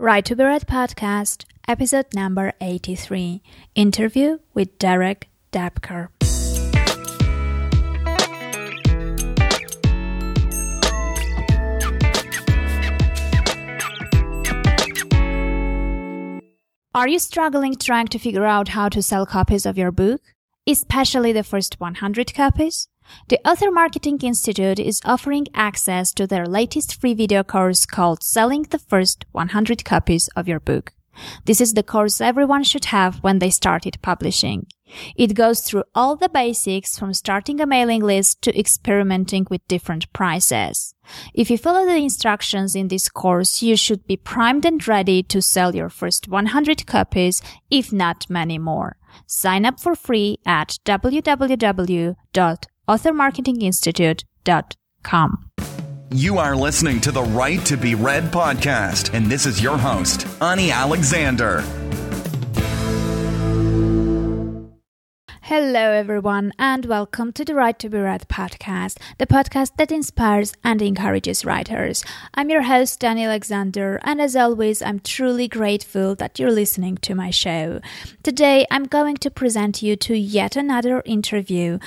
Write to Be Read podcast, episode number 83 Interview with Derek Doepker. Are you struggling trying to figure out how to sell copies of your book, especially the first 100 copies? The Author Marketing Institute is offering access to their latest free video course called Selling the First 100 Copies of Your Book. This is the course everyone should have when they started publishing. It goes through all the basics from starting a mailing list to experimenting with different prices. If you follow the instructions in this course, you should be primed and ready to sell your first 100 copies, if not many more. Sign up for free at www.authormarketinginstitute.com. You are listening to the Write to Be Read podcast, and this is your host, Ani Alexander. Hello, everyone, and welcome to the Write to Be Read podcast, the podcast that inspires and encourages writers. I'm your host, Ani Alexander, and as always, I'm truly grateful that you're listening to my show. Today, I'm going to present you to yet another interview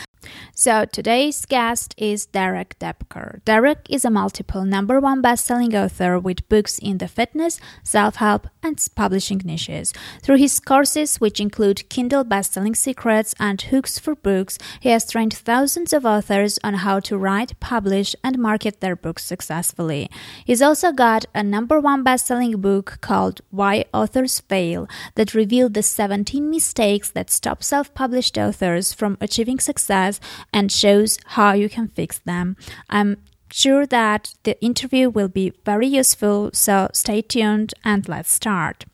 so today's guest is Derek Doepker. Derek is a multiple number one best-selling author with books in the fitness, self-help, and publishing niches. Through his courses, which include Kindle best-selling secrets and hooks for books, he has trained thousands of authors on how to write, publish, and market their books successfully. He's also got a number one best-selling book called Why Authors Fail that revealed the 17 mistakes that stop self-published authors from achieving success and shows how you can fix them. I'm sure that the interview will be very useful, so stay tuned and let's start.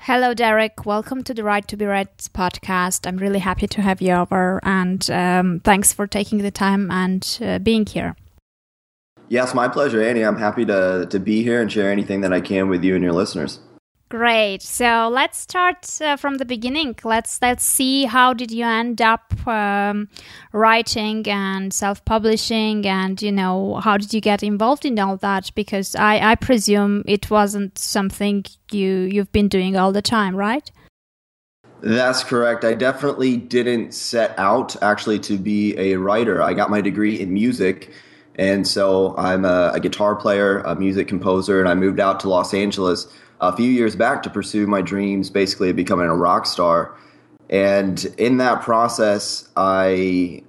Hello, Derek. Welcome to the Write to Be Read podcast. I'm really happy to have you over, and um, thanks for taking the time and uh, being here. Yes, my pleasure, Annie. I'm happy to, to be here and share anything that I can with you and your listeners. Great. So let's start uh, from the beginning. Let's let's see how did you end up um, writing and self-publishing, and you know how did you get involved in all that? Because I, I presume it wasn't something you you've been doing all the time, right? That's correct. I definitely didn't set out actually to be a writer. I got my degree in music. And so I'm a, a guitar player, a music composer, and I moved out to Los Angeles a few years back to pursue my dreams, basically of becoming a rock star. And in that process, I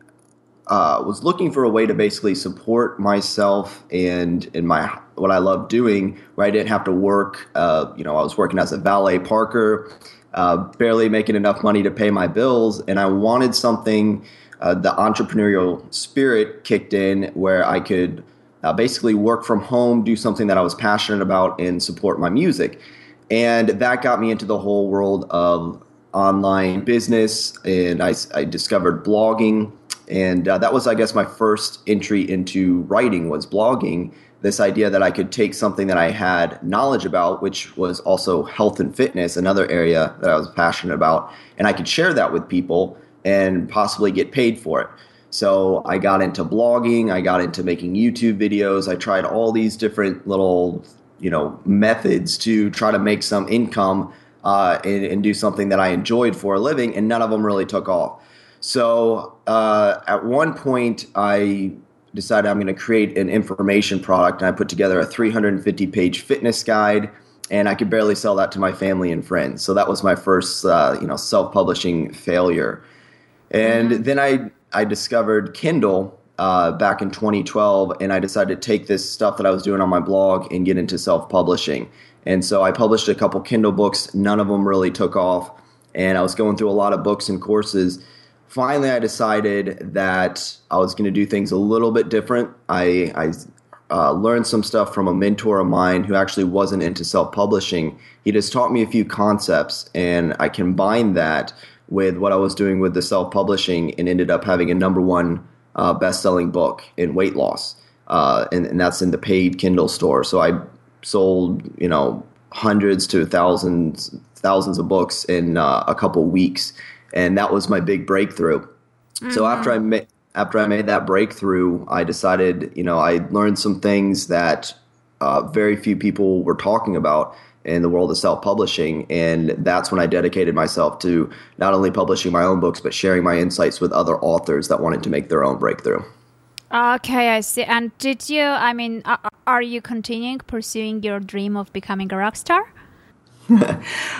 uh, was looking for a way to basically support myself and in my what I love doing, where I didn't have to work. Uh, you know, I was working as a valet parker, uh, barely making enough money to pay my bills, and I wanted something. Uh, the entrepreneurial spirit kicked in where I could uh, basically work from home, do something that I was passionate about, and support my music. And that got me into the whole world of online business, and I, I discovered blogging. And uh, that was, I guess, my first entry into writing was blogging. This idea that I could take something that I had knowledge about, which was also health and fitness, another area that I was passionate about, and I could share that with people and possibly get paid for it. So I got into blogging, I got into making YouTube videos. I tried all these different little, you know, methods to try to make some income uh, and, and, do something that I enjoyed for a living, and none of them really took off. So uh, at one point, I decided I'm going to create an information product, and I put together a 350 page fitness guide. And I could barely sell that to my family and friends. So that was my first, uh, you know, self-publishing failure. And mm-hmm. then I I discovered Kindle uh, back in 2012, and I decided to take this stuff that I was doing on my blog and get into self publishing. And so I published a couple Kindle books. None of them really took off. And I was going through a lot of books and courses. Finally, I decided that I was going to do things a little bit different. I, I uh, learned some stuff from a mentor of mine who actually wasn't into self publishing. He just taught me a few concepts, and I combined that with what I was doing with the self publishing and ended up having a number one uh, best selling book in weight loss. Uh, and, and, that's in the paid Kindle store. So I sold, you know, hundreds to thousands, thousands of books in uh, a couple weeks, and that was my big breakthrough. Mm-hmm. So after I made after I made that breakthrough, I decided, you know, I learned some things that uh, very few people were talking about, in the world of self publishing. And that's when I dedicated myself to not only publishing my own books, but sharing my insights with other authors that wanted to make their own breakthrough. Okay, I see. And did you, I mean, are you continuing pursuing your dream of becoming a rock star? uh,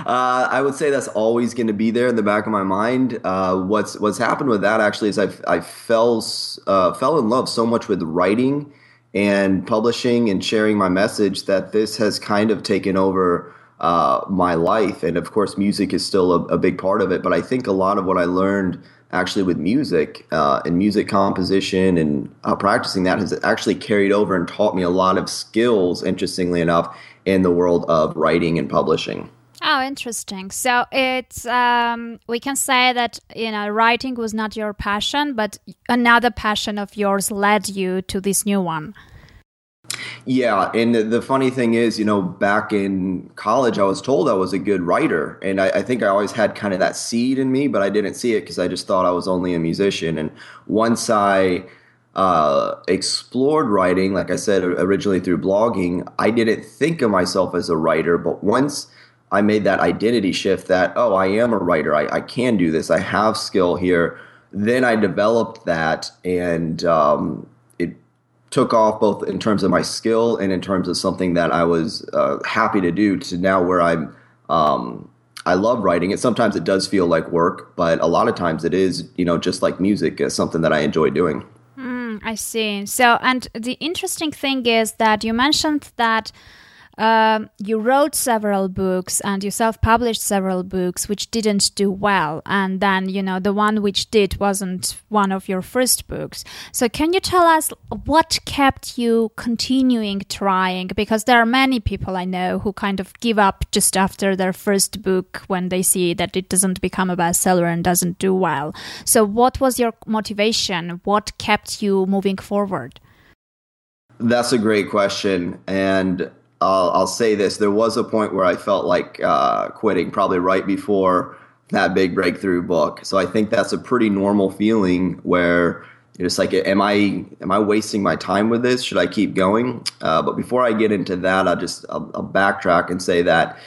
I would say that's always going to be there in the back of my mind. Uh, what's what's happened with that actually is I I fell uh, fell in love so much with writing and publishing and sharing my message that this has kind of taken over uh, my life. And of course, music is still a, a, big part of it. But I think a lot of what I learned actually with music uh, and music composition and uh, practicing that has actually carried over and taught me a lot of skills. Interestingly enough in the world of writing and publishing. Oh, interesting. So it's um, we can say that you know writing was not your passion, but another passion of yours led you to this new one. Yeah, and the, funny thing is, you know, back in college, I was told I was a good writer, and I, I think I always had kind of that seed in me, but I didn't see it because I just thought I was only a musician. And once I uh, explored writing, like I said originally through blogging, I didn't think of myself as a writer. But once I made that identity shift that, oh, I am a writer, I, I can do this, I have skill here, then I developed that and um, it took off both in terms of my skill and in terms of something that I was uh, happy to do to now where I'm. Um, I love writing it. Sometimes it does feel like work, but a lot of times it is, you know, just like music, is something that I enjoy doing. I see. So, and the interesting thing is that you mentioned that um, you wrote several books and you self published several books which didn't do well. And then, you know, the one which did wasn't one of your first books. So, can you tell us what kept you continuing trying? Because there are many people I know who kind of give up just after their first book when they see that it doesn't become a bestseller and doesn't do well. So, what was your motivation? What kept you moving forward? That's a great question. And I'll, I'll say this: there was a point where I felt like uh, quitting, probably right before that big breakthrough book. So I think that's a pretty normal feeling where you're just like, am I am I wasting my time with this? Should I keep going? Uh, but before I get into that, I'll just I'll, I'll backtrack and say that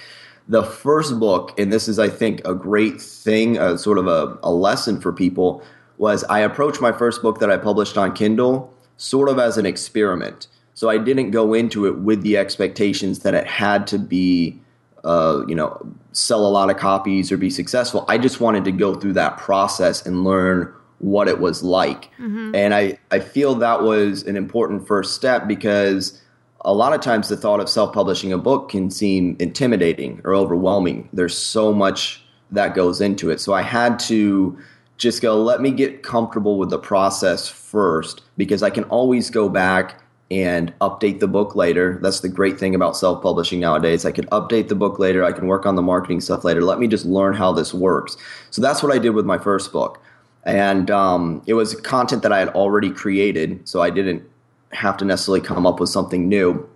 the first book, and this is I think a great thing, a sort of a, a lesson for people, was I approached my first book that I published on Kindle sort of as an experiment. So I didn't go into it with the expectations that it had to be, uh, you know, sell a lot of copies or be successful. I just wanted to go through that process and learn what it was like. Mm-hmm. And I, I feel that was an important first step because a lot of times the thought of self publishing a book can seem intimidating or overwhelming. There's so much that goes into it. So I had to just go, let me get comfortable with the process first because I can always go back and update the book later. That's the great thing about self publishing nowadays. I can update the book later, I can work on the marketing stuff later. Let me just learn how this works. So that's what I did with my first book. And um, it was content that I had already created, so I didn't have to necessarily come up with something new.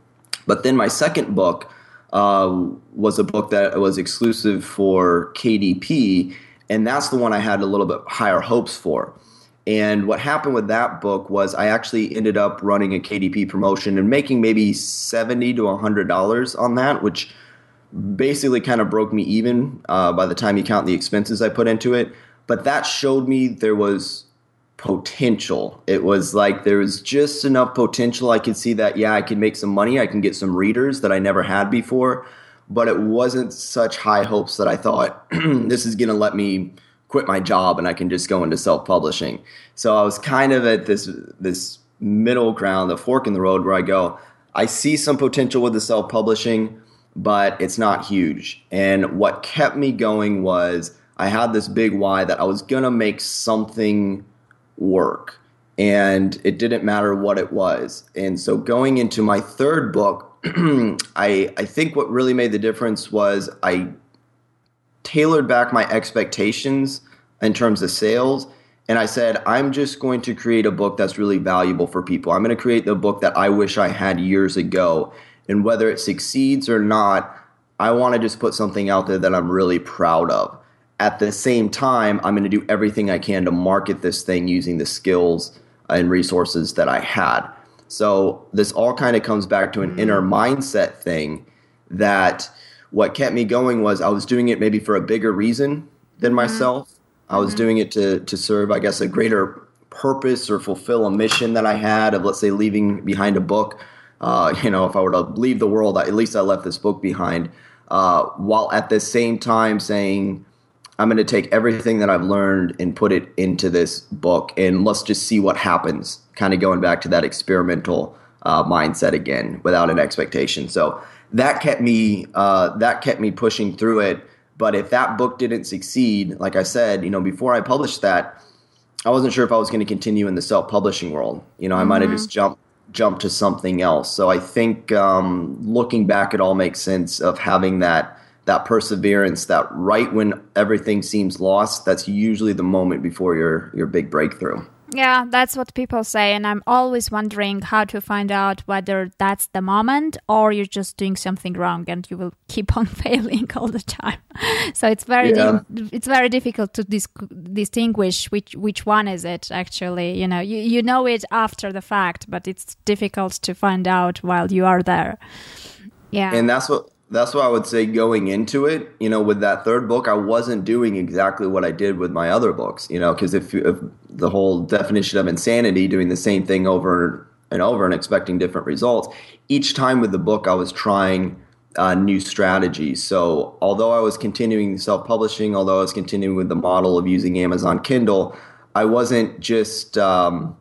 But then my second book uh, was a book that was exclusive for KDP, and that's the one I had a little bit higher hopes for. And what happened with that book was I actually ended up running a KDP promotion and making maybe seventy to hundred dollars on that, which basically kind of broke me even uh, by the time you count the expenses I put into it. But that showed me there was potential. It was like there was just enough potential. I could see that yeah, I can make some money. I can get some readers that I never had before. But it wasn't such high hopes that I thought this is going to let me quit my job and I can just go into self publishing. So I was kind of at this this middle ground, the fork in the road where I go, I see some potential with the self publishing, but it's not huge. And what kept me going was I had this big why that I was gonna make something work. And it didn't matter what it was. And so going into my third book, I I think what really made the difference was I tailored back my expectations in terms of sales. And I said, I'm just going to create a book that's really valuable for people. I'm going to create the book that I wish I had years ago. And whether it succeeds or not, I want to just put something out there that I'm really proud of. At the same time, I'm going to do everything I can to market this thing using the skills and resources that I had. So this all kind of comes back to an inner mm. mindset thing that what kept me going was I was doing it maybe for a bigger reason than mm-hmm. myself. I was mm-hmm. doing it to to serve, I guess, a greater purpose or fulfill a mission that I had of, let's say, leaving behind a book. Uh, you know, if I were to leave the world, at least I left this book behind. Uh, while at the same time saying, I'm going to take everything that I've learned and put it into this book, and let's just see what happens. Kind of going back to that experimental uh, mindset again, without an expectation. So that kept me uh, that kept me pushing through it. But if that book didn't succeed, like I said, you know, before I published that, I wasn't sure if I was going to continue in the self publishing world. You know, I mm-hmm. might have just jumped jumped to something else. So I think um, looking back, it all makes sense of having that that perseverance. That right when everything seems lost, that's usually the moment before your your big breakthrough. Yeah, that's what people say. And I'm always wondering how to find out whether that's the moment or you're just doing something wrong and you will keep on failing all the time. So it's very yeah. di- it's very difficult to dis- distinguish which which one is it actually. You know, you, you know it after the fact, but it's difficult to find out while you are there. Yeah. And that's what that's why I would say going into it, you know, with that third book, I wasn't doing exactly what I did with my other books, you know, because if, if, the whole definition of insanity, doing the same thing over and over and expecting different results, each time with the book, I was trying uh, new strategies. So although I was continuing self publishing, although I was continuing with the model of using Amazon Kindle, I wasn't just. Um,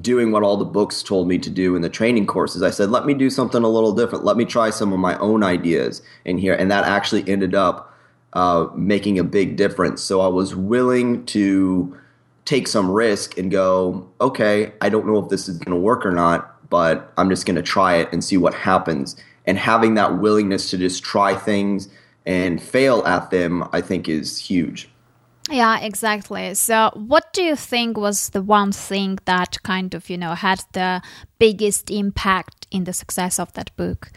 doing what all the books told me to do in the training courses. I said, let me do something a little different. Let me try some of my own ideas in here. And that actually ended up uh, making a big difference. So I was willing to take some risk and go, okay, I don't know if this is going to work or not, but I'm just going to try it and see what happens. And having that willingness to just try things and fail at them, I think is huge. Yeah, exactly. So, what do you think was the one thing that kind of, you know, had the biggest impact in the success of that book?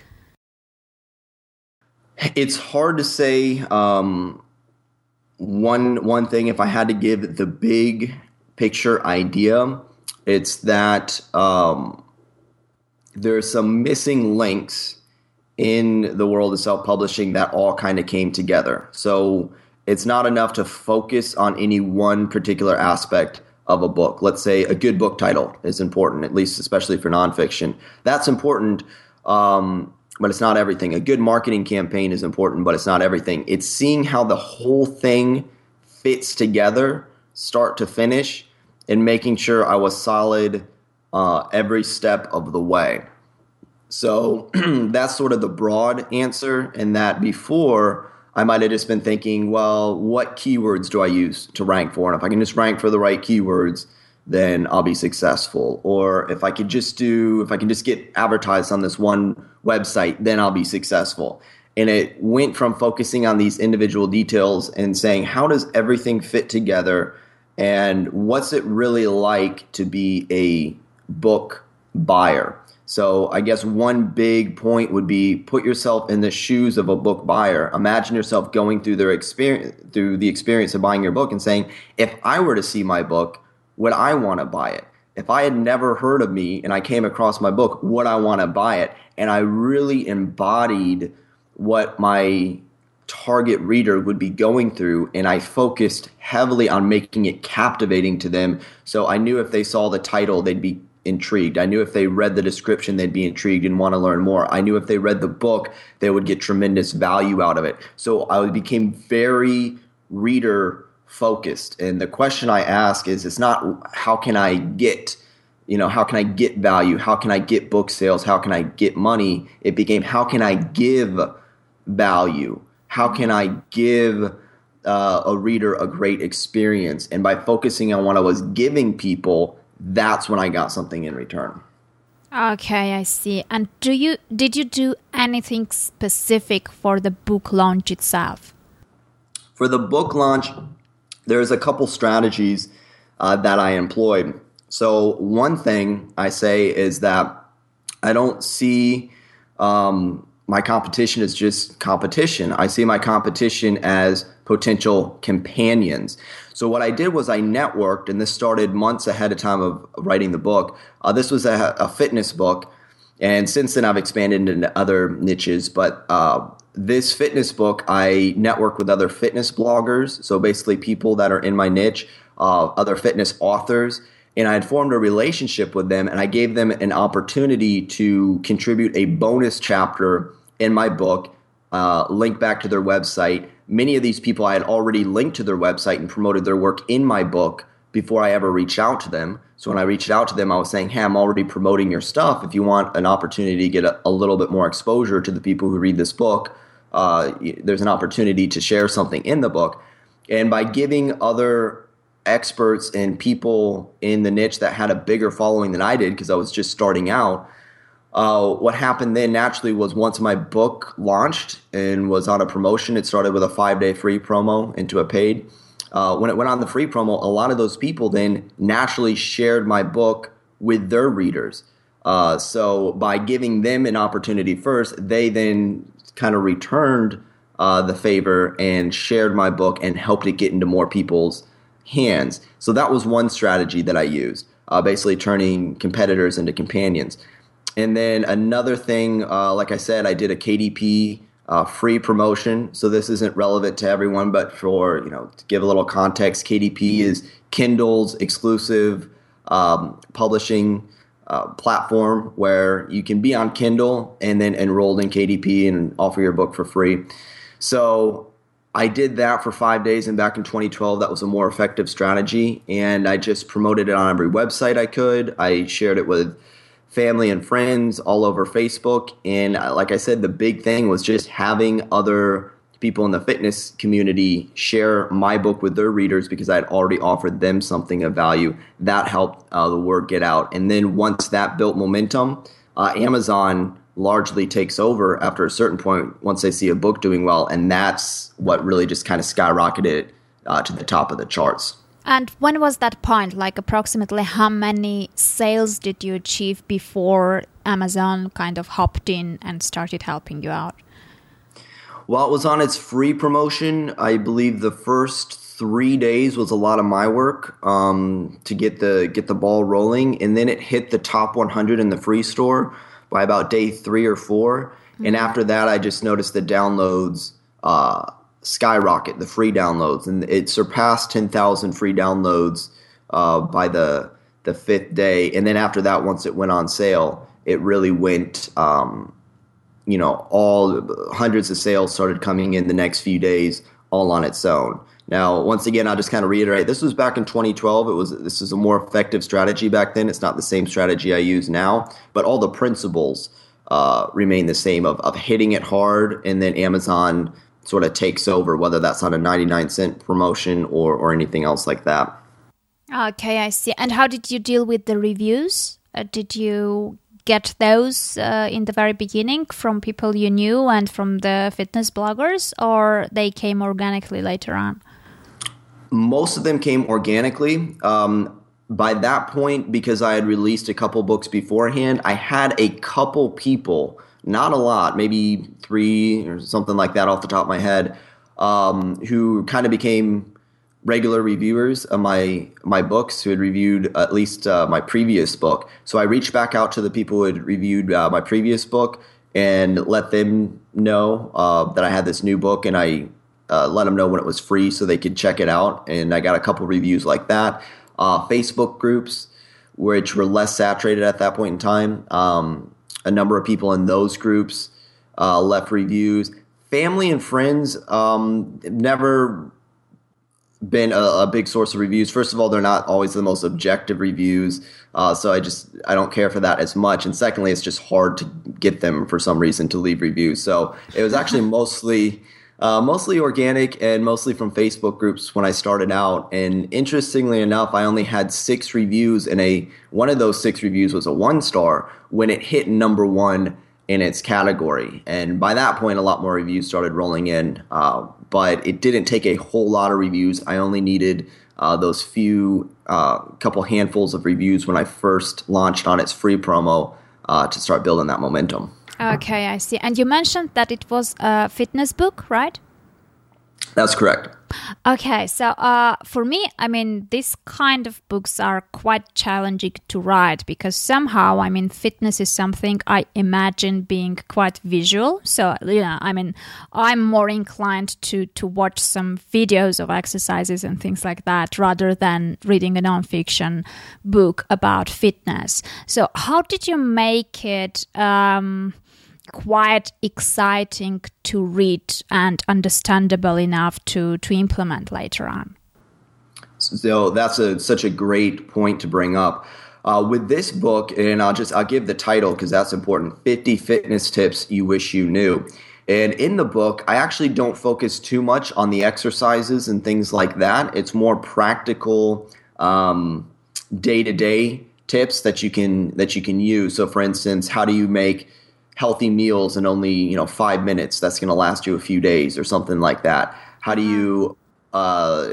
It's hard to say um, one one thing. If I had to give the big picture idea, it's that um, there's some missing links in the world of self publishing that all kind of came together. So it's not enough to focus on any one particular aspect of a book. Let's say a good book title is important, at least especially for nonfiction. That's important, um, but it's not everything. A good marketing campaign is important, but it's not everything. It's seeing how the whole thing fits together, start to finish, and making sure I was solid uh, every step of the way. So that's sort of the broad answer, and that before I might have just been thinking, well, what keywords do I use to rank for? And if I can just rank for the right keywords, then I'll be successful. Or if I could just do, if I can just get advertised on this one website, then I'll be successful. And it went from focusing on these individual details and saying, how does everything fit together? And what's it really like to be a book buyer? So I guess one big point would be put yourself in the shoes of a book buyer. Imagine yourself going through their experience through the experience of buying your book and saying, if I were to see my book, would I want to buy it? If I had never heard of me and I came across my book, would I want to buy it? And I really embodied what my target reader would be going through and I focused heavily on making it captivating to them. So I knew if they saw the title, they'd be intrigued. I knew if they read the description, they'd be intrigued and want to learn more. I knew if they read the book, they would get tremendous value out of it. So I became very reader focused. And the question I ask is it's not how can I get you know how can i get value how can i get book sales how can i get money it became how can i give value how can i give uh, a reader a great experience and by focusing on what i was giving people that's when I got something in return. Okay, I see. And do you did you do anything specific for the book launch itself? For the book launch, there's a couple strategies uh, that I employed. So one thing I say is that I don't see um, my competition as just competition. I see my competition as potential companions. So what I did was I networked, and this started months ahead of time of writing the book. Uh, this was a, a, fitness book, and since then I've expanded into other niches. But uh, this fitness book, I network with other fitness bloggers. So basically, people that are in my niche, uh, other fitness authors. And I had formed a relationship with them, and I gave them an opportunity to contribute a bonus chapter in my book, uh, link back to their website. Many of these people I had already linked to their website and promoted their work in my book before I ever reached out to them. So when I reached out to them, I was saying, hey, I'm already promoting your stuff. If you want an opportunity to get a, a little bit more exposure to the people who read this book, uh, there's an opportunity to share something in the book. And by giving other experts and people in the niche that had a bigger following than I did, because I was just starting out, uh, what happened then naturally was once my book launched and was on a promotion, it started with a five day free promo into a paid. Uh, when it went on the free promo, a lot of those people then naturally shared my book with their readers. Uh, so by giving them an opportunity first, they then kind of returned uh, the favor and shared my book and helped it get into more people's hands. So that was one strategy that I used, uh, basically turning competitors into companions. And then another thing, uh, like I said, I did a KDP uh, free promotion. So this isn't relevant to everyone, but for you know to give a little context, KDP is Kindle's exclusive um, publishing uh, platform where you can be on Kindle and then enrolled in KDP and offer your book for free. So I did that for five days, and back in 2012, that was a more effective strategy. And I just promoted it on every website I could. I shared it with family and friends all over Facebook. And uh, like I said, the big thing was just having other people in the fitness community share my book with their readers because I had already offered them something of value. That helped uh, the word get out. And then once that built momentum, uh, Amazon largely takes over after a certain point once they see a book doing well. And that's what really just kind of skyrocketed uh, to the top of the charts. And when was that point? Like, approximately how many sales did you achieve before Amazon kind of hopped in and started helping you out? Well, it was on its free promotion. I believe the first three days was a lot of my work um, to get the get the ball rolling, and then it hit the top 100 in the free store by about day three or 4 mm-hmm. And after that, I just noticed the downloads uh, skyrocket, the free downloads, and it surpassed 10,000 free downloads uh, by the the fifth day. And then after that, once it went on sale, it really went. Um, you know, all hundreds of sales started coming in the next few days, all on its own. Now, once again, I'll just kind of reiterate: this was back in 2012. It was this is a more effective strategy back then. It's not the same strategy I use now, but all the principles uh, remain the same of of hitting it hard, and then Amazon sort of takes over, whether that's on a 99 cent promotion or or anything else like that. Okay, I see. And how did you deal with the reviews? Uh, did you get those uh, in the very beginning from people you knew and from the fitness bloggers, or they came organically later on? Most of them came organically. Um, by that point, because I had released a couple books beforehand, I had a couple people, not a lot, maybe three or something like that off the top of my head, um, who kind of became regular reviewers of my my books who had reviewed at least uh, my previous book. So I reached back out to the people who had reviewed uh, my previous book and let them know uh, that I had this new book, and I uh, let them know when it was free so they could check it out. And I got a couple reviews like that. Uh, Facebook groups, which were less saturated at that point in time. Um, a number of people in those groups uh, left reviews. Family and friends um, never been a, a, big source of reviews. First of all, they're not always the most objective reviews, uh, so I just I don't care for that as much. And secondly, it's just hard to get them for some reason to leave reviews. So it was actually mostly. Uh, mostly organic and mostly from Facebook groups when I started out. And interestingly enough, I only had six reviews, and a one of those six reviews was a one star when it hit number one in its category. And by that point, a lot more reviews started rolling in. Uh, but it didn't take a whole lot of reviews. I only needed uh, those few uh, couple handfuls of reviews when I first launched on its free promo uh, to start building that momentum. Okay, I see. And you mentioned that it was a fitness book, right? That's correct. Okay, so uh, for me, I mean, these kind of books are quite challenging to write because somehow, I mean, fitness is something I imagine being quite visual. So, you know, I mean, I'm more inclined to to watch some videos of exercises and things like that rather than reading a nonfiction book about fitness. So, how did you make it? Um, quite exciting to read and understandable enough to, to implement later on. So that's a, such a great point to bring up. Uh, with this book, and I'll just I'll give the title because that's important. Fifty fitness tips you wish you knew. And in the book, I actually don't focus too much on the exercises and things like that. It's more practical, day to day tips that you can that you can use. So, for instance, how do you make healthy meals in only you know five minutes that's going to last you a few days or something like that. How do you uh,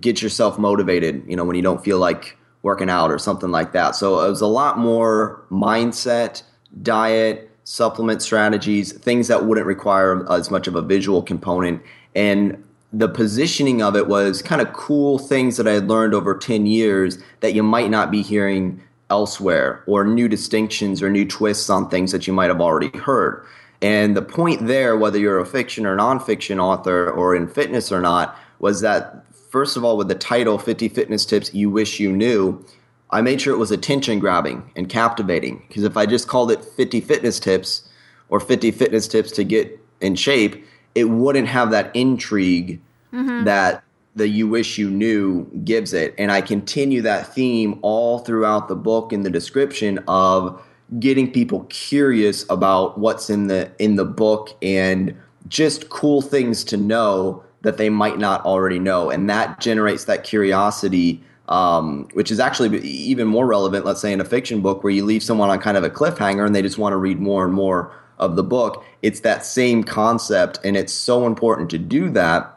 get yourself motivated you know when you don't feel like working out or something like that? So it was a lot more mindset diet supplement strategies things that wouldn't require as much of a visual component. And the positioning of it was kind of cool things that i had learned over 10 years that you might not be hearing elsewhere or new distinctions or new twists on things that you might have already heard. And the point there, whether you're a fiction or nonfiction author or in fitness or not, was that first of all, with the title 50 Fitness Tips You Wish You Knew, I made sure it was attention grabbing and captivating. Because if I just called it 50 Fitness Tips or 50 Fitness Tips to get in shape, it wouldn't have that intrigue mm-hmm. that the you wish you knew gives it. And i continue that theme all throughout the book in the description of getting people curious about what's in the in the book and just cool things to know that they might not already know. And that generates that curiosity um, which is actually even more relevant let's say in a fiction book where you leave someone on kind of a cliffhanger and they just want to read more and more of the book. It's that same concept and it's so important to do that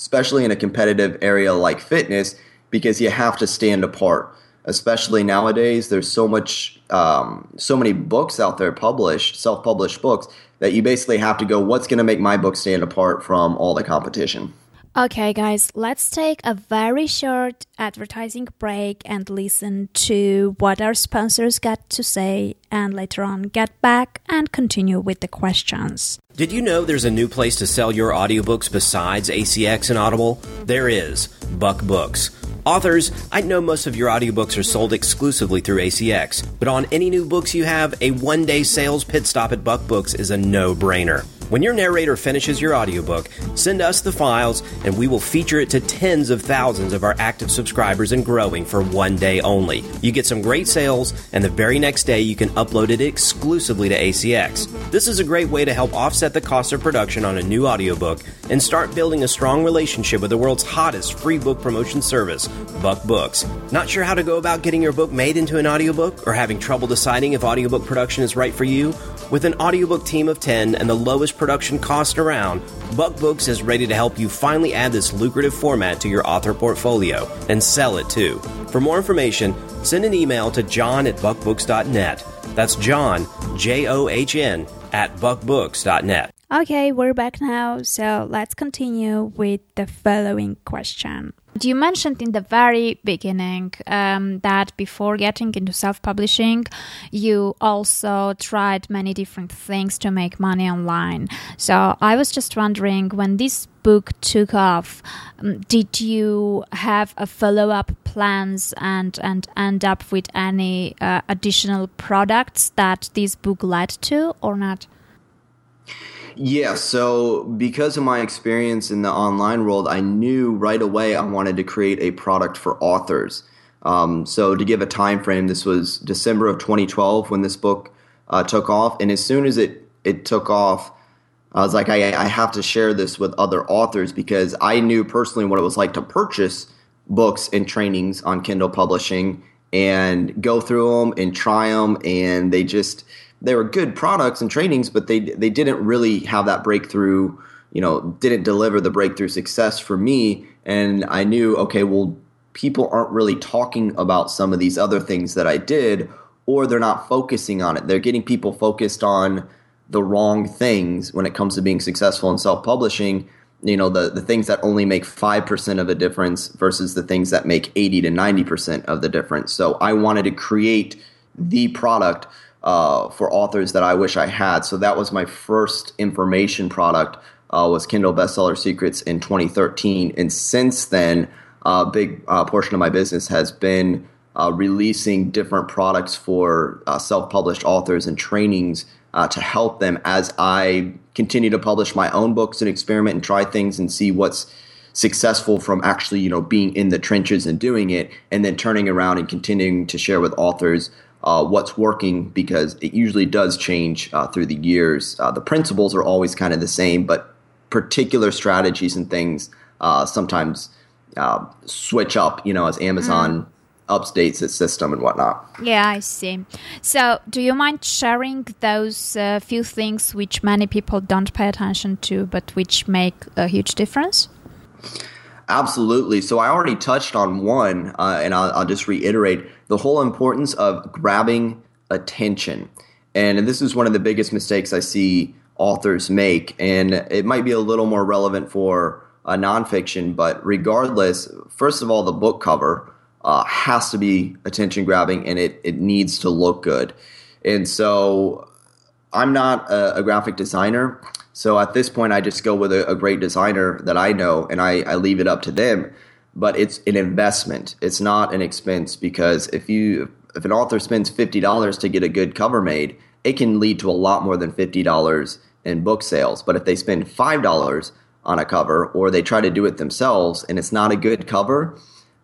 especially in a competitive area like fitness, because you have to stand apart. Especially nowadays, there's so much, um, so many books out there published, self-published books that you basically have to go, what's going to make my book stand apart from all the competition? Okay, guys, let's take a very short advertising break and listen to what our sponsors got to say, and later on get back and continue with the questions. Did you know there's a new place to sell your audiobooks besides ACX and Audible? There is Buck Books. Authors, I know most of your audiobooks are sold exclusively through ACX, but on any new books you have, a one day sales pit stop at Buck Books is a no brainer. When your narrator finishes your audiobook, send us the files and we will feature it to tens of thousands of our active subscribers and growing for one day only. You get some great sales, and the very next day you can upload it exclusively to ACX. This is a great way to help offset the cost of production on a new audiobook and start building a strong relationship with the world's hottest free book promotion service, Buck Books. Not sure how to go about getting your book made into an audiobook or having trouble deciding if audiobook production is right for you? With an audiobook team of 10 and the lowest production cost around, Buck Books is ready to help you finally add this lucrative format to your author portfolio and sell it too. For more information, send an email to john at buckbooks.net. That's John, J O H N, at buckbooks.net. Okay, we're back now, so let's continue with the following question. You mentioned in the very beginning um, that before getting into self publishing, you also tried many different things to make money online. So I was just wondering when this book took off, um, did you have a follow up plans and, and end up with any uh, additional products that this book led to or not? Yeah, so because of my experience in the online world, I knew right away I wanted to create a product for authors. Um, so to give a time frame, this was December of 2012 when this book uh, took off, and as soon as it it took off, I was like, I, I have to share this with other authors because I knew personally what it was like to purchase books and trainings on Kindle publishing and go through them and try them, and they just they were good products and trainings, but they they didn't really have that breakthrough. You know, didn't deliver the breakthrough success for me. And I knew, okay, well, people aren't really talking about some of these other things that I did, or they're not focusing on it. They're getting people focused on the wrong things when it comes to being successful in self publishing. you know the, the things that only make 5% of a difference versus the things that make 80 to 90% of the difference so i wanted to create the product uh, for authors that i wish i had. So that was my first information product uh, was kindle bestseller secrets in 2013 and since then a big uh, portion of my business has been uh, releasing different products for self-published authors and trainings to help them as I continue to publish my own books and experiment and try things and see what's successful from actually you know being in the trenches and doing it and then turning around and continuing to share with authors uh, what's working because it usually does change uh, through the years uh, the principles are always kind of the same but particular strategies and things uh, sometimes uh, switch up you know as amazon mm updates its system and whatnot. Yeah, I see. So, do you mind sharing those uh, few things which many people don't pay attention to, but which make a huge difference? Absolutely. So, I already touched on one, uh, and I'll, I'll just reiterate the whole importance of grabbing attention. And this is one of the biggest mistakes I see authors make, and it might be a little more relevant for a nonfiction, but regardless, first of all, the book cover uh, has to be attention grabbing and it, it needs to look good. And so I'm not a, a graphic designer. So at this point, I just go with a, a great designer that I know and I, I leave it up to them. But it's an investment, it's not an expense because if you if an author spends $50 to get a good cover made, it can lead to a lot more than $50 in book sales. But if they spend $5 on a cover or they try to do it themselves and it's not a good cover,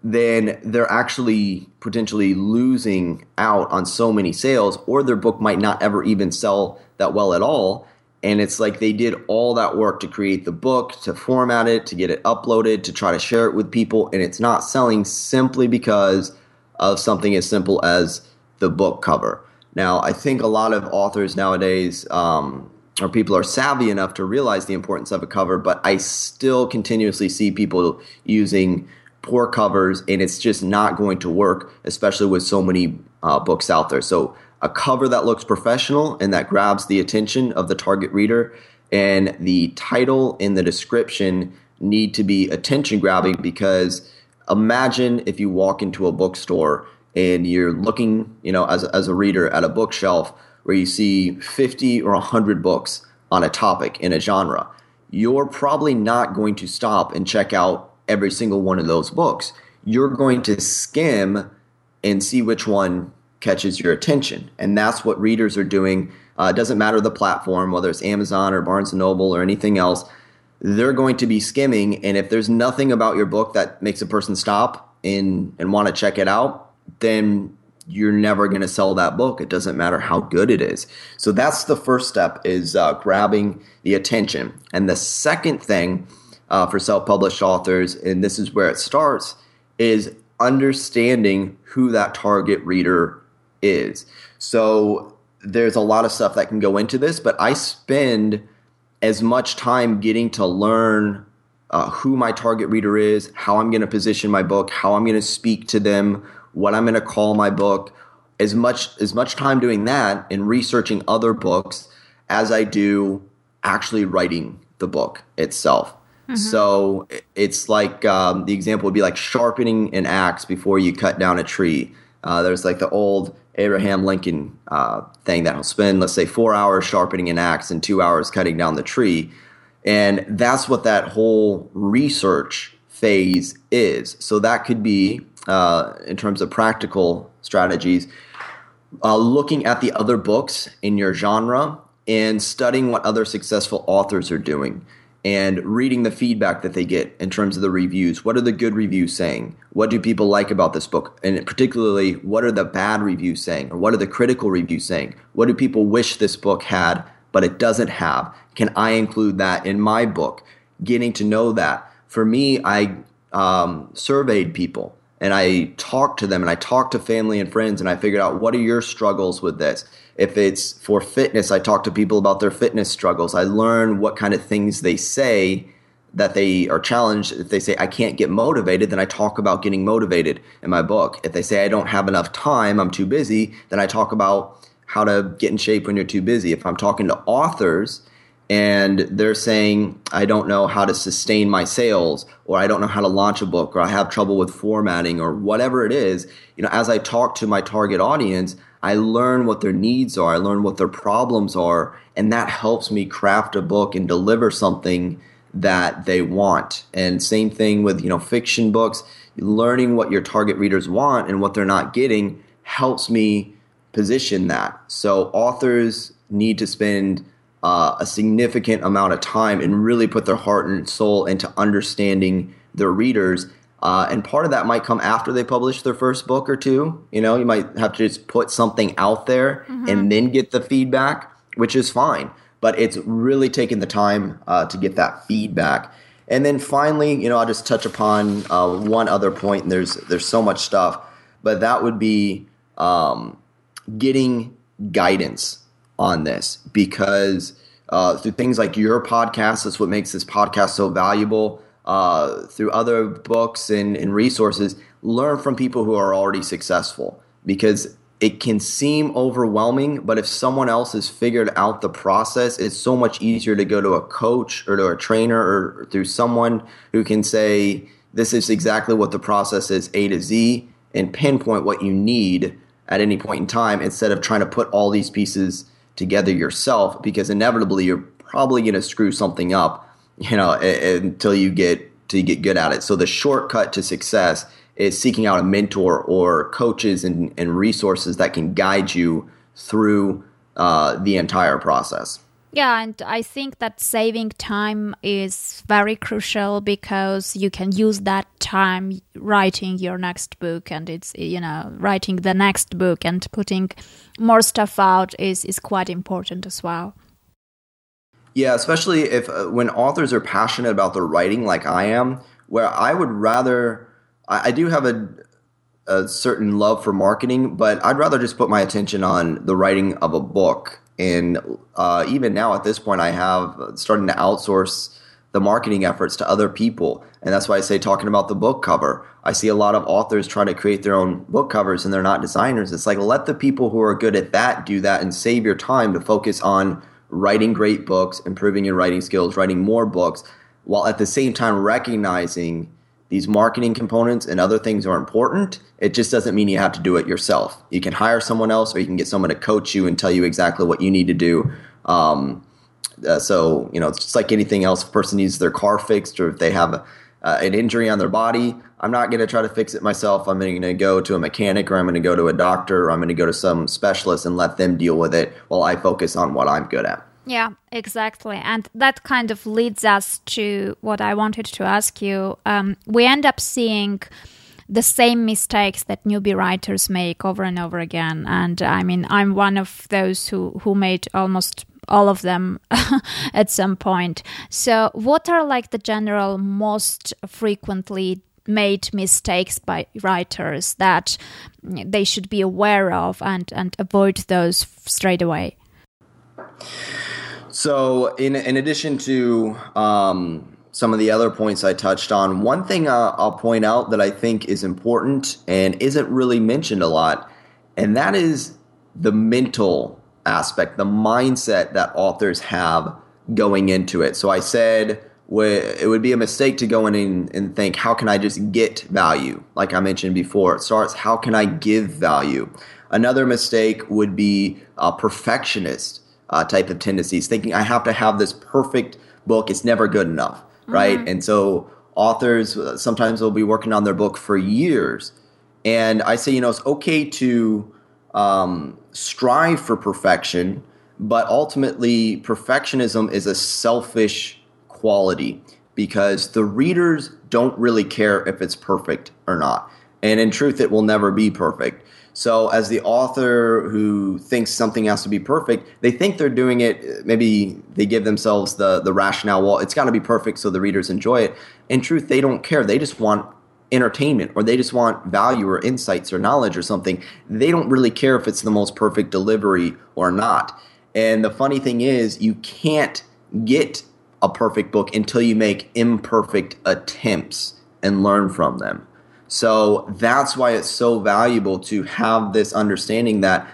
then they're actually potentially losing out on so many sales, or their book might not ever even sell that well at all. And it's like they did all that work to create the book, to format it, to get it uploaded, to try to share it with people, and it's not selling simply because of something as simple as the book cover. Now, I think a lot of authors nowadays, um, or people are savvy enough to realize the importance of a cover, but I still continuously see people using poor covers, and it's just not going to work, especially with so many uh, books out there. So, a cover that looks professional and that grabs the attention of the target reader, and the title and the description need to be attention grabbing because imagine if you walk into a bookstore and you're looking, you know, as, as a reader at a bookshelf where you see 50 or 100 books on a topic in a genre. You're probably not going to stop and check out every single one of those books. You're going to skim and see which one catches your attention. And that's what readers are doing. Uh, it doesn't matter the platform, whether it's Amazon or Barnes and Noble or anything else. They're going to be skimming, and if there's nothing about your book that makes a person stop and and want to check it out, then you're never going to sell that book. It doesn't matter how good it is. So that's the first step is uh, grabbing the attention. And the second thing uh, for self published authors, and this is where it starts, is understanding who that target reader is. So there's a lot of stuff that can go into this, but I spend as much time getting to learn uh, who my target reader is, how I'm going to position my book, how I'm going to speak to them, what I'm going to call my book. As much as much time doing that and researching other books as I do actually writing the book itself. Mm-hmm. So it's like um, the example would be like sharpening an axe before you cut down a tree. Uh, there's like the old Abraham Lincoln uh, thing that'll spend, let's say, four hours sharpening an axe and two hours cutting down the tree. And that's what that whole research phase is. So that could be, uh, in terms of practical strategies, uh, looking at the other books in your genre and studying what other successful authors are doing and reading the feedback that they get in terms of the reviews. What are the good reviews saying? What do people like about this book? And particularly, what are the bad reviews saying? Or what are the critical reviews saying? What do people wish this book had, but it doesn't have? Can I include that in my book? Getting to know that. For me, I um, surveyed people and I talked to them and I talked to family and friends and I figured out what are your struggles with this? If it's for fitness, I talk to people about their fitness struggles. I learn what kind of things they say that they are challenged. If they say, I can't get motivated, then I talk about getting motivated in my book. If they say, I don't have enough time, I'm too busy, then I talk about how to get in shape when you're too busy. If I'm talking to authors and they're saying, I don't know how to sustain my sales, or I don't know how to launch a book, or I have trouble with formatting, or whatever it is, you know, as I talk to my target audience, I learn what their needs are, I learn what their problems are, and that helps me craft a book and deliver something that they want. And same thing with, you know, fiction books, learning what your target readers want and what they're not getting helps me position that. So authors need to spend uh, a significant amount of time and really put their heart and soul into understanding their readers. Uh, and part of that might come after they publish their first book or two. You know, you might have to just put something out there mm-hmm. and then get the feedback, which is fine. But it's really taking the time uh, to get that feedback. And then finally, you know, I'll just touch upon uh, one other point. And there's there's so much stuff, but that would be um, getting guidance on this because uh, through things like your podcast, that's what makes this podcast so valuable. Uh, through other books and, and resources, learn from people who are already successful. Because it can seem overwhelming, but if someone else has figured out the process, it's so much easier to go to a coach or to a trainer or through someone who can say, This is exactly what the process is A to Z and pinpoint what you need at any point in time instead of trying to put all these pieces together yourself because inevitably you're probably going to screw something up, you know, until you get to get good at it. So the shortcut to success is seeking out a mentor or coaches and, and resources that can guide you through uh, the entire process. Yeah, and I think that saving time is very crucial because you can use that time writing your next book and it's you know writing the next book and putting more stuff out is is quite important as well. Yeah, especially if uh, when authors are passionate about their writing like I am, where I would rather I, I do have a a certain love for marketing, but I'd rather just put my attention on the writing of a book and uh, even now at this point, I have starting to outsource the marketing efforts to other people. And that's why I say talking about the book cover. I see a lot of authors trying to create their own book covers and they're not designers. It's like let the people who are good at that do that and save your time to focus on writing great books, improving your writing skills, writing more books, while at the same time recognizing these marketing components and other things are important. It just doesn't mean you have to do it yourself. You can hire someone else, or you can get someone to coach you and tell you exactly what you need to do. Um, uh, so you know, it's just like anything else. If a person needs their car fixed, or if they have a, uh, an injury on their body, I'm not going to try to fix it myself. I'm going to go to a mechanic, or I'm going to go to a doctor, or I'm going to go to some specialist and let them deal with it while I focus on what I'm good at. Yeah, exactly. And that kind of leads us to what I wanted to ask you. Um, we end up seeing the same mistakes that newbie writers make over and over again. And I mean, I'm one of those who, who made almost all of them at some point. So, what are like the general most frequently made mistakes by writers that they should be aware of and, and avoid those straight away? So, in in addition to um, some of the other points I touched on, one thing uh, I'll point out that I think is important and isn't really mentioned a lot, and that is the mental aspect, the mindset that authors have going into it. So, I said it would be a mistake to go in and, think, how can I just get value? Like I mentioned before, it starts, how can I give value? Another mistake would be a perfectionist uh, type of tendencies, thinking I have to have this perfect book. It's never good enough, right? Mm-hmm. And so authors uh, sometimes will be working on their book for years. And I say, you know, it's okay to um, strive for perfection, but ultimately, perfectionism is a selfish quality because the readers don't really care if it's perfect or not. And in truth, it will never be perfect. So, as the author who thinks something has to be perfect, they think they're doing it. Maybe they give themselves the the rationale. Well, it's got to be perfect so the readers enjoy it. In truth, they don't care. They just want entertainment, or they just want value, or insights, or knowledge, or something. They don't really care if it's the most perfect delivery or not. And the funny thing is, you can't get a perfect book until you make imperfect attempts and learn from them. So that's why it's so valuable to have this understanding that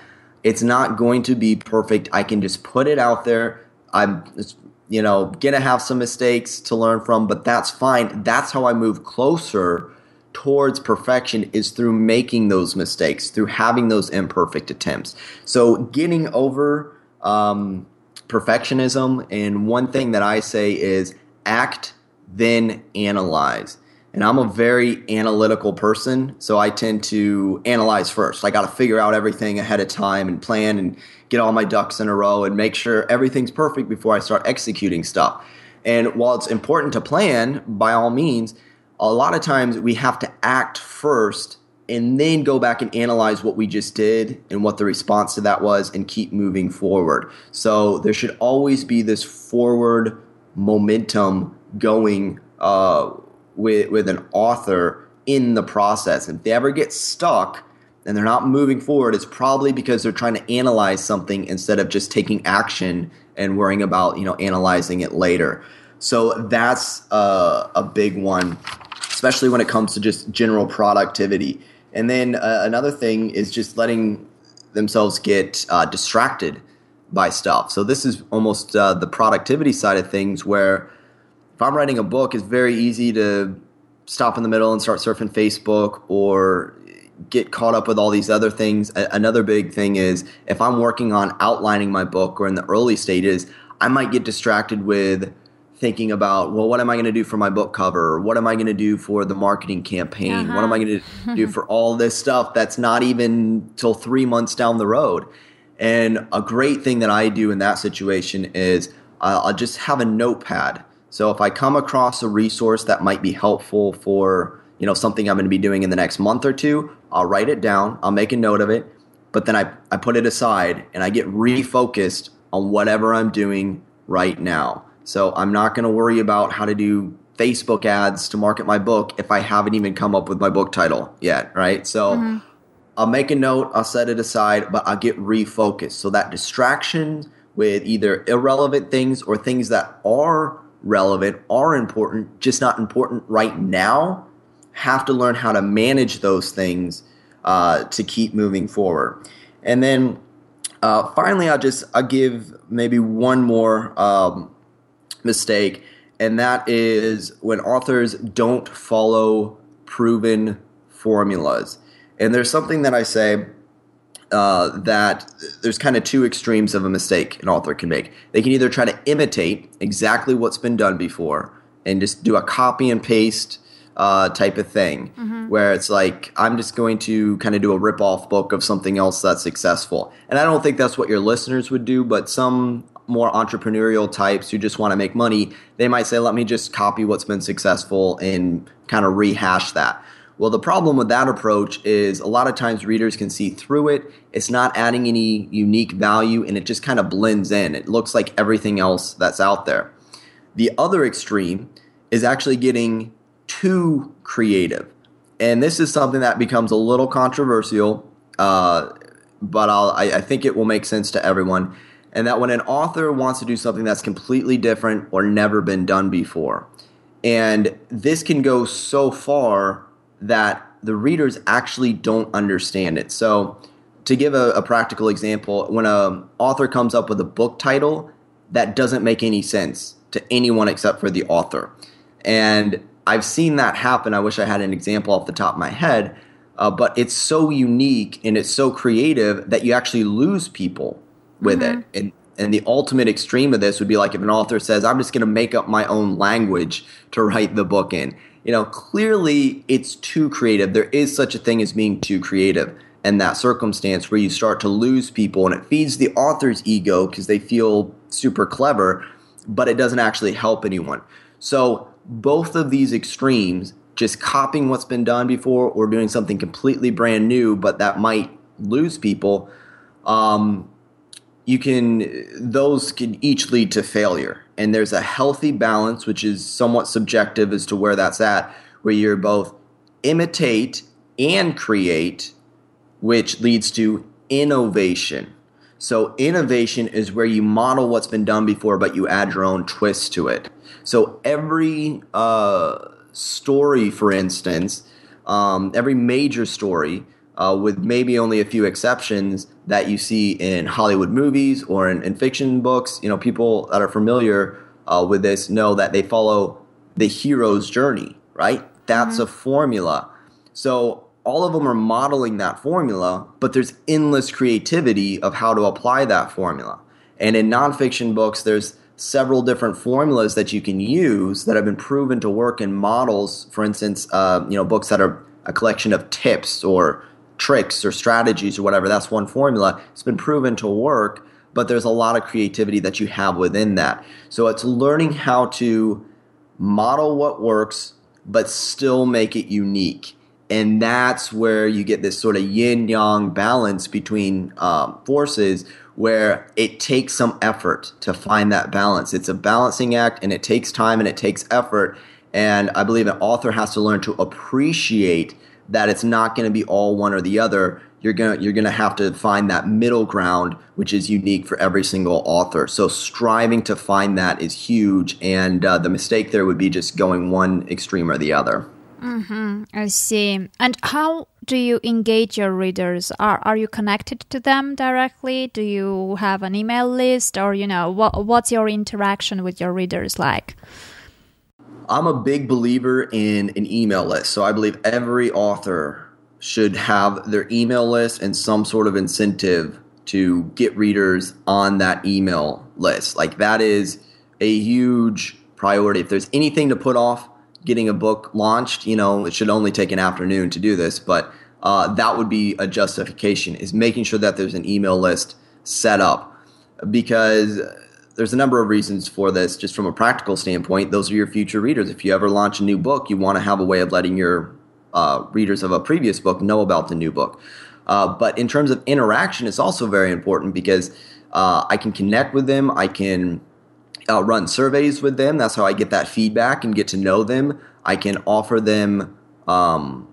it's not going to be perfect. I can just put it out there. I'm you know, gonna have some mistakes to learn from, but that's fine. That's how I move closer towards perfection is through making those mistakes, through having those imperfect attempts. So getting over um, perfectionism, and one thing that I say is act, then analyze. And I'm a very analytical person, so I tend to analyze first. I got to figure out everything ahead of time and plan and get all my ducks in a row and make sure everything's perfect before I start executing stuff. And while it's important to plan, by all means, a lot of times we have to act first and then go back and analyze what we just did and what the response to that was and keep moving forward. So there should always be this forward momentum going uh, with, with an author in the process. If they ever get stuck and they're not moving forward, it's probably because they're trying to analyze something instead of just taking action and worrying about you know analyzing it later. So that's uh, a big one, especially when it comes to just general productivity. And then uh, another thing is just letting themselves get uh, distracted by stuff. So this is almost uh, the productivity side of things where if I'm writing a book, it's very easy to stop in the middle and start surfing Facebook or get caught up with all these other things. A- another big thing is if I'm working on outlining my book or in the early stages, I might get distracted with thinking about, well, what am I going to do for my book cover? What am I going to do for the marketing campaign? Uh-huh. What am I going to do for all this stuff that's not even till three months down the road? And a great thing that I do in that situation is I'll just have a notepad so if I come across a resource that might be helpful for, you know, something I'm going to be doing in the next month or two, I'll write it down, I'll make a note of it, but then I, I put it aside and I get refocused on whatever I'm doing right now. So I'm not going to worry about how to do Facebook ads to market my book if I haven't even come up with my book title yet, right? So mm-hmm. I'll make a note, I'll set it aside, but I'll get refocused. So that distraction with either irrelevant things or things that are relevant, are important, just not important right now, have to learn how to manage those things uh, to keep moving forward. And then uh, finally, I'll just I'll give maybe one more um, mistake, and that is when authors don't follow proven formulas. And there's something that I say uh, that there's kind of two extremes of a mistake an author can make. They can either try to imitate exactly what's been done before and just do a copy and paste uh, type of thing, mm-hmm. where it's like I'm just going to kind of do a rip off book of something else that's successful. And I don't think that's what your listeners would do, but some more entrepreneurial types who just want to make money, they might say, let me just copy what's been successful and kind of rehash that. Well, the problem with that approach is a lot of times readers can see through it. It's not adding any unique value and it just kind of blends in. It looks like everything else that's out there. The other extreme is actually getting too creative. And this is something that becomes a little controversial, uh, but I, I think it will make sense to everyone. And that when an author wants to do something that's completely different or never been done before, and this can go so far that the readers actually don't understand it. So, to give a, a practical example, when an author comes up with a book title that doesn't make any sense to anyone except for the author, and I've seen that happen. I wish I had an example off the top of my head, uh, but it's so unique and it's so creative that you actually lose people with mm-hmm. it. And and the ultimate extreme of this would be like if an author says, "I'm just going to make up my own language to write the book in." you know, clearly it's too creative. There is such a thing as being too creative and that circumstance where you start to lose people and it feeds the author's ego because they feel super clever, but it doesn't actually help anyone. So, both of these extremes, just copying what's been done before or doing something completely brand new, but that might lose people, um, you can, those can each lead to failure and there's a healthy balance, which is somewhat subjective as to where that's at, where you're both imitate and create, which leads to innovation. So, innovation is where you model what's been done before, but you add your own twist to it. So, every uh, story, for instance, um, every major story, uh, with maybe only a few exceptions that you see in Hollywood movies or in, in, fiction books. You know, people that are familiar uh, with this know that they follow the hero's journey, right? That's mm-hmm. a formula. So all of them are modeling that formula, but there's endless creativity of how to apply that formula. And in nonfiction books, there's several different formulas that you can use that have been proven to work in models. For instance, uh, you know, books that are a collection of tips or tricks or strategies or whatever. That's one formula. It's been proven to work, but there's a lot of creativity that you have within that. So it's learning how to model what works, but still make it unique. And that's where you get this sort of yin yang balance between um, forces where it takes some effort to find that balance. It's a balancing act and it takes time and it takes effort. And I believe an author has to learn to appreciate that it's not going to be all one or the other. You're going to, you're going to have to find that middle ground, which is unique for every single author. So striving to find that is huge. And uh, the mistake there would be just going one extreme or the other. Mm-hmm. I see. And how do you engage your readers? Are are you connected to them directly? Do you have an email list, or you know, what what's your interaction with your readers like? I'm a big believer in an email list. So I believe every author should have their email list and some sort of incentive to get readers on that email list. Like that is a huge priority. If there's anything to put off, getting a book launched, you know, it should only take an afternoon to do this, but uh, that would be a justification is making sure that there's an email list set up because there's a number of reasons for this just from a practical standpoint those are your future readers if you ever launch a new book you want to have a way of letting your uh, readers of a previous book know about the new book uh, but in terms of interaction it's also very important because uh, i can connect with them i can uh, run surveys with them. That's how I get that feedback and get to know them. I can offer them, um,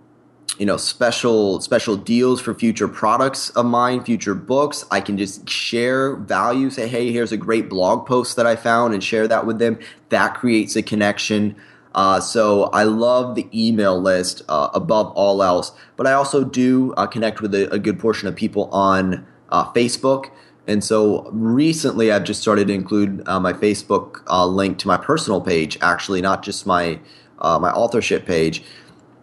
you know, special special deals for future products of mine, future books. I can just share value. Say, hey, here's a great blog post that I found, and share that with them. That creates a connection. Uh, so I love the email list uh, above all else, but I also do uh, connect with a, a, good portion of people on uh, Facebook. And so recently, I've just started to include uh, my Facebook uh, link to my personal page, actually, not just my my authorship page,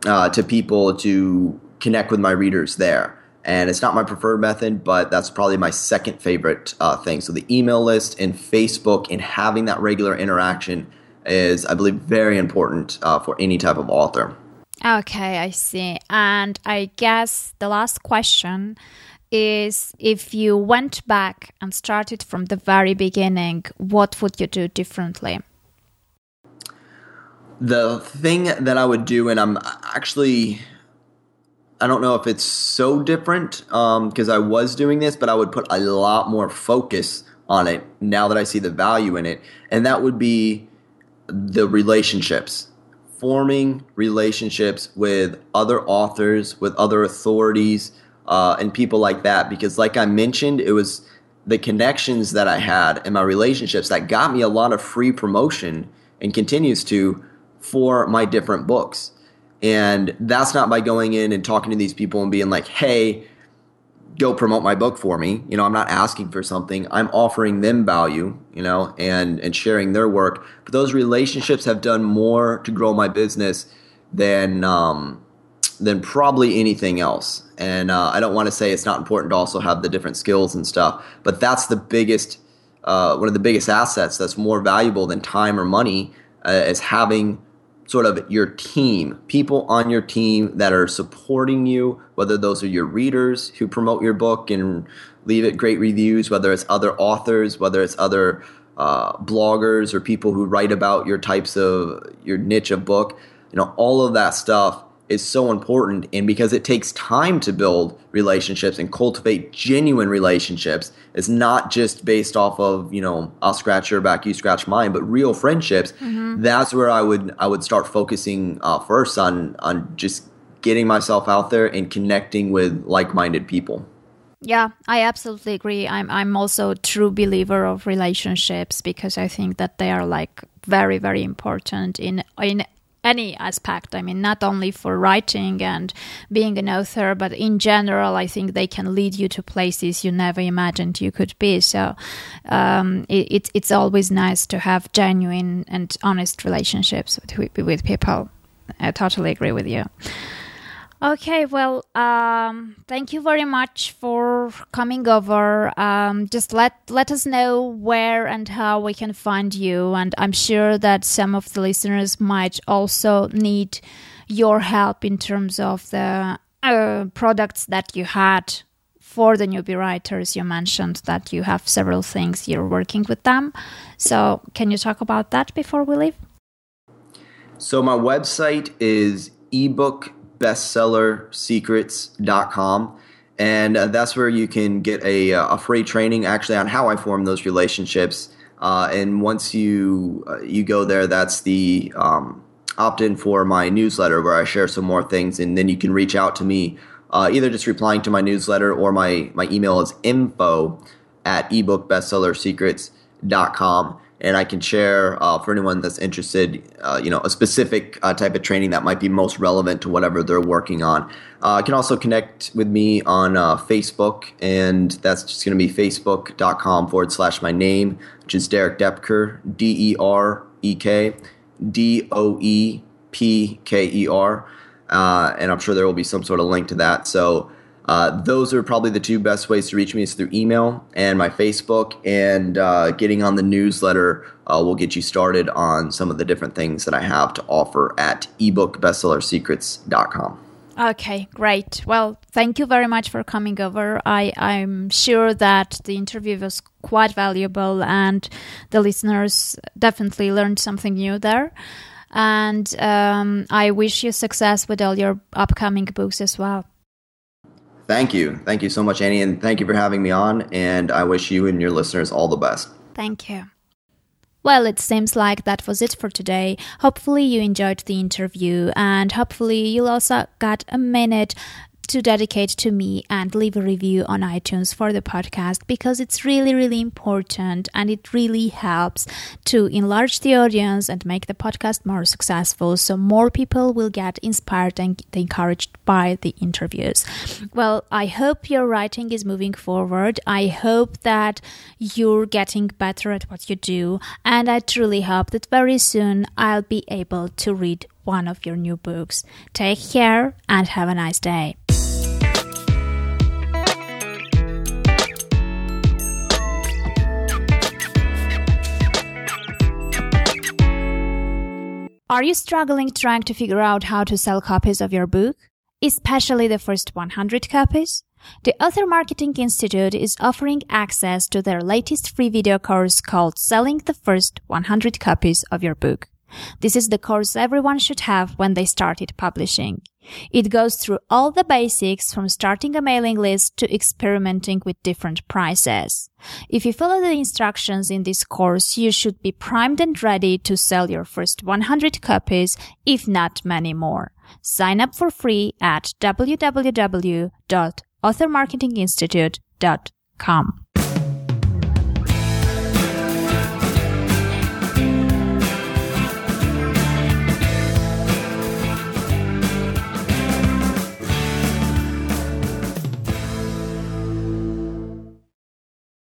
uh, to people to connect with my readers there. And it's not my preferred method, but that's probably my second favorite uh, thing. So the email list and Facebook and having that regular interaction is, I believe, very important uh, for any type of author. Okay, I see. And I guess the last question is if you went back and started from the very beginning, what would you do differently? The thing that I would do, and I'm actually, I don't know if it's so different because um, I was doing this, but I would put a lot more focus on it now that I see the value in it. And that would be the relationships forming relationships with other authors, with other authorities, uh, and people like that because like i mentioned it was the connections that i had and my relationships that got me a lot of free promotion and continues to for my different books. And that's not by going in and talking to these people and being like hey go promote my book for me. You know i'm not asking for something. I'm offering them value you know and and sharing their work. But those relationships have done more to grow my business than um, than probably anything else. And uh, I don't want to say it's not important to also have the different skills and stuff, but that's the biggest, uh, one of the biggest assets that's more valuable than time or money uh, is having sort of your team, people on your team that are supporting you, whether those are your readers who promote your book and leave it great reviews, whether it's other authors, whether it's other uh, bloggers or people who write about your types of your niche of book. You know, all of that stuff is so important and because it takes time to build relationships and cultivate genuine relationships it's not just based off of you know i'll scratch your back you scratch mine but real friendships mm-hmm. that's where i would i would start focusing uh, first on on just getting myself out there and connecting with like-minded people yeah, I absolutely agree. I'm I'm also a true believer of relationships because I think that they are like very very important in in any aspect. I mean, not only for writing and being an author, but in general, I think they can lead you to places you never imagined you could be. So um, it, it, it's always nice to have genuine and honest relationships with, with people. I totally agree with you. Okay, well, um, thank you very much for coming over. Um, just let let us know where and how we can find you, and I'm sure that some of the listeners might also need your help in terms of the uh, products that you had for the newbie writers. You mentioned that you have several things you're working with them. So, can you talk about that before we leave? So, my website is ebook bestsellersecrets.com. And uh, that's where you can get a, uh, a free training actually on how I form those relationships. Uh, and once you uh, you go there, that's the um, opt in for my newsletter where I share some more things. And then you can reach out to me uh, either just replying to my newsletter or my, my email is info at ebookbestsellersecrets.com and I can share uh, for anyone that's interested, uh, you know, a specific uh, type of training that might be most relevant to whatever they're working on. Uh, you can also connect with me on uh, Facebook, and that's just going to be facebook.com forward slash my name, which is Derek Doepker, D E R E K D O E P K E R. Uh, and I'm sure there will be some sort of link to that. So uh, those are probably the two best ways to reach me is through email and my Facebook, and uh, getting on the newsletter uh, will get you started on some of the different things that I have to offer at ebookbestsellersecrets.com. Okay, great. Well, thank you very much for coming over. I, I'm sure that the interview was quite valuable and the listeners definitely learned something new there. And um, I wish you success with all your upcoming books as well. Thank you. Thank you so much, Ani, and thank you for having me on. And I wish you and your listeners all the best. Thank you. Well, it seems like that was it for today. Hopefully, you enjoyed the interview, and hopefully, you'll also got a minute to dedicate to me and leave a review on iTunes for the podcast because it's really, really important and it really helps to enlarge the audience and make the podcast more successful so more people will get inspired and encouraged by the interviews. Well, I hope your writing is moving forward. I hope that you're getting better at what you do, and I truly hope that very soon I'll be able to read one of your new books. Take care and have a nice day. Are you struggling trying to figure out how to sell copies of your book? Especially the first 100 copies? The Author Marketing Institute is offering access to their latest free video course called Selling the First 100 Copies of Your Book. This is the course everyone should have when they started publishing. It goes through all the basics from starting a mailing list to experimenting with different prices. If you follow the instructions in this course, you should be primed and ready to sell your first 100 copies, if not many more. Sign up for free at www.authormarketinginstitute.com.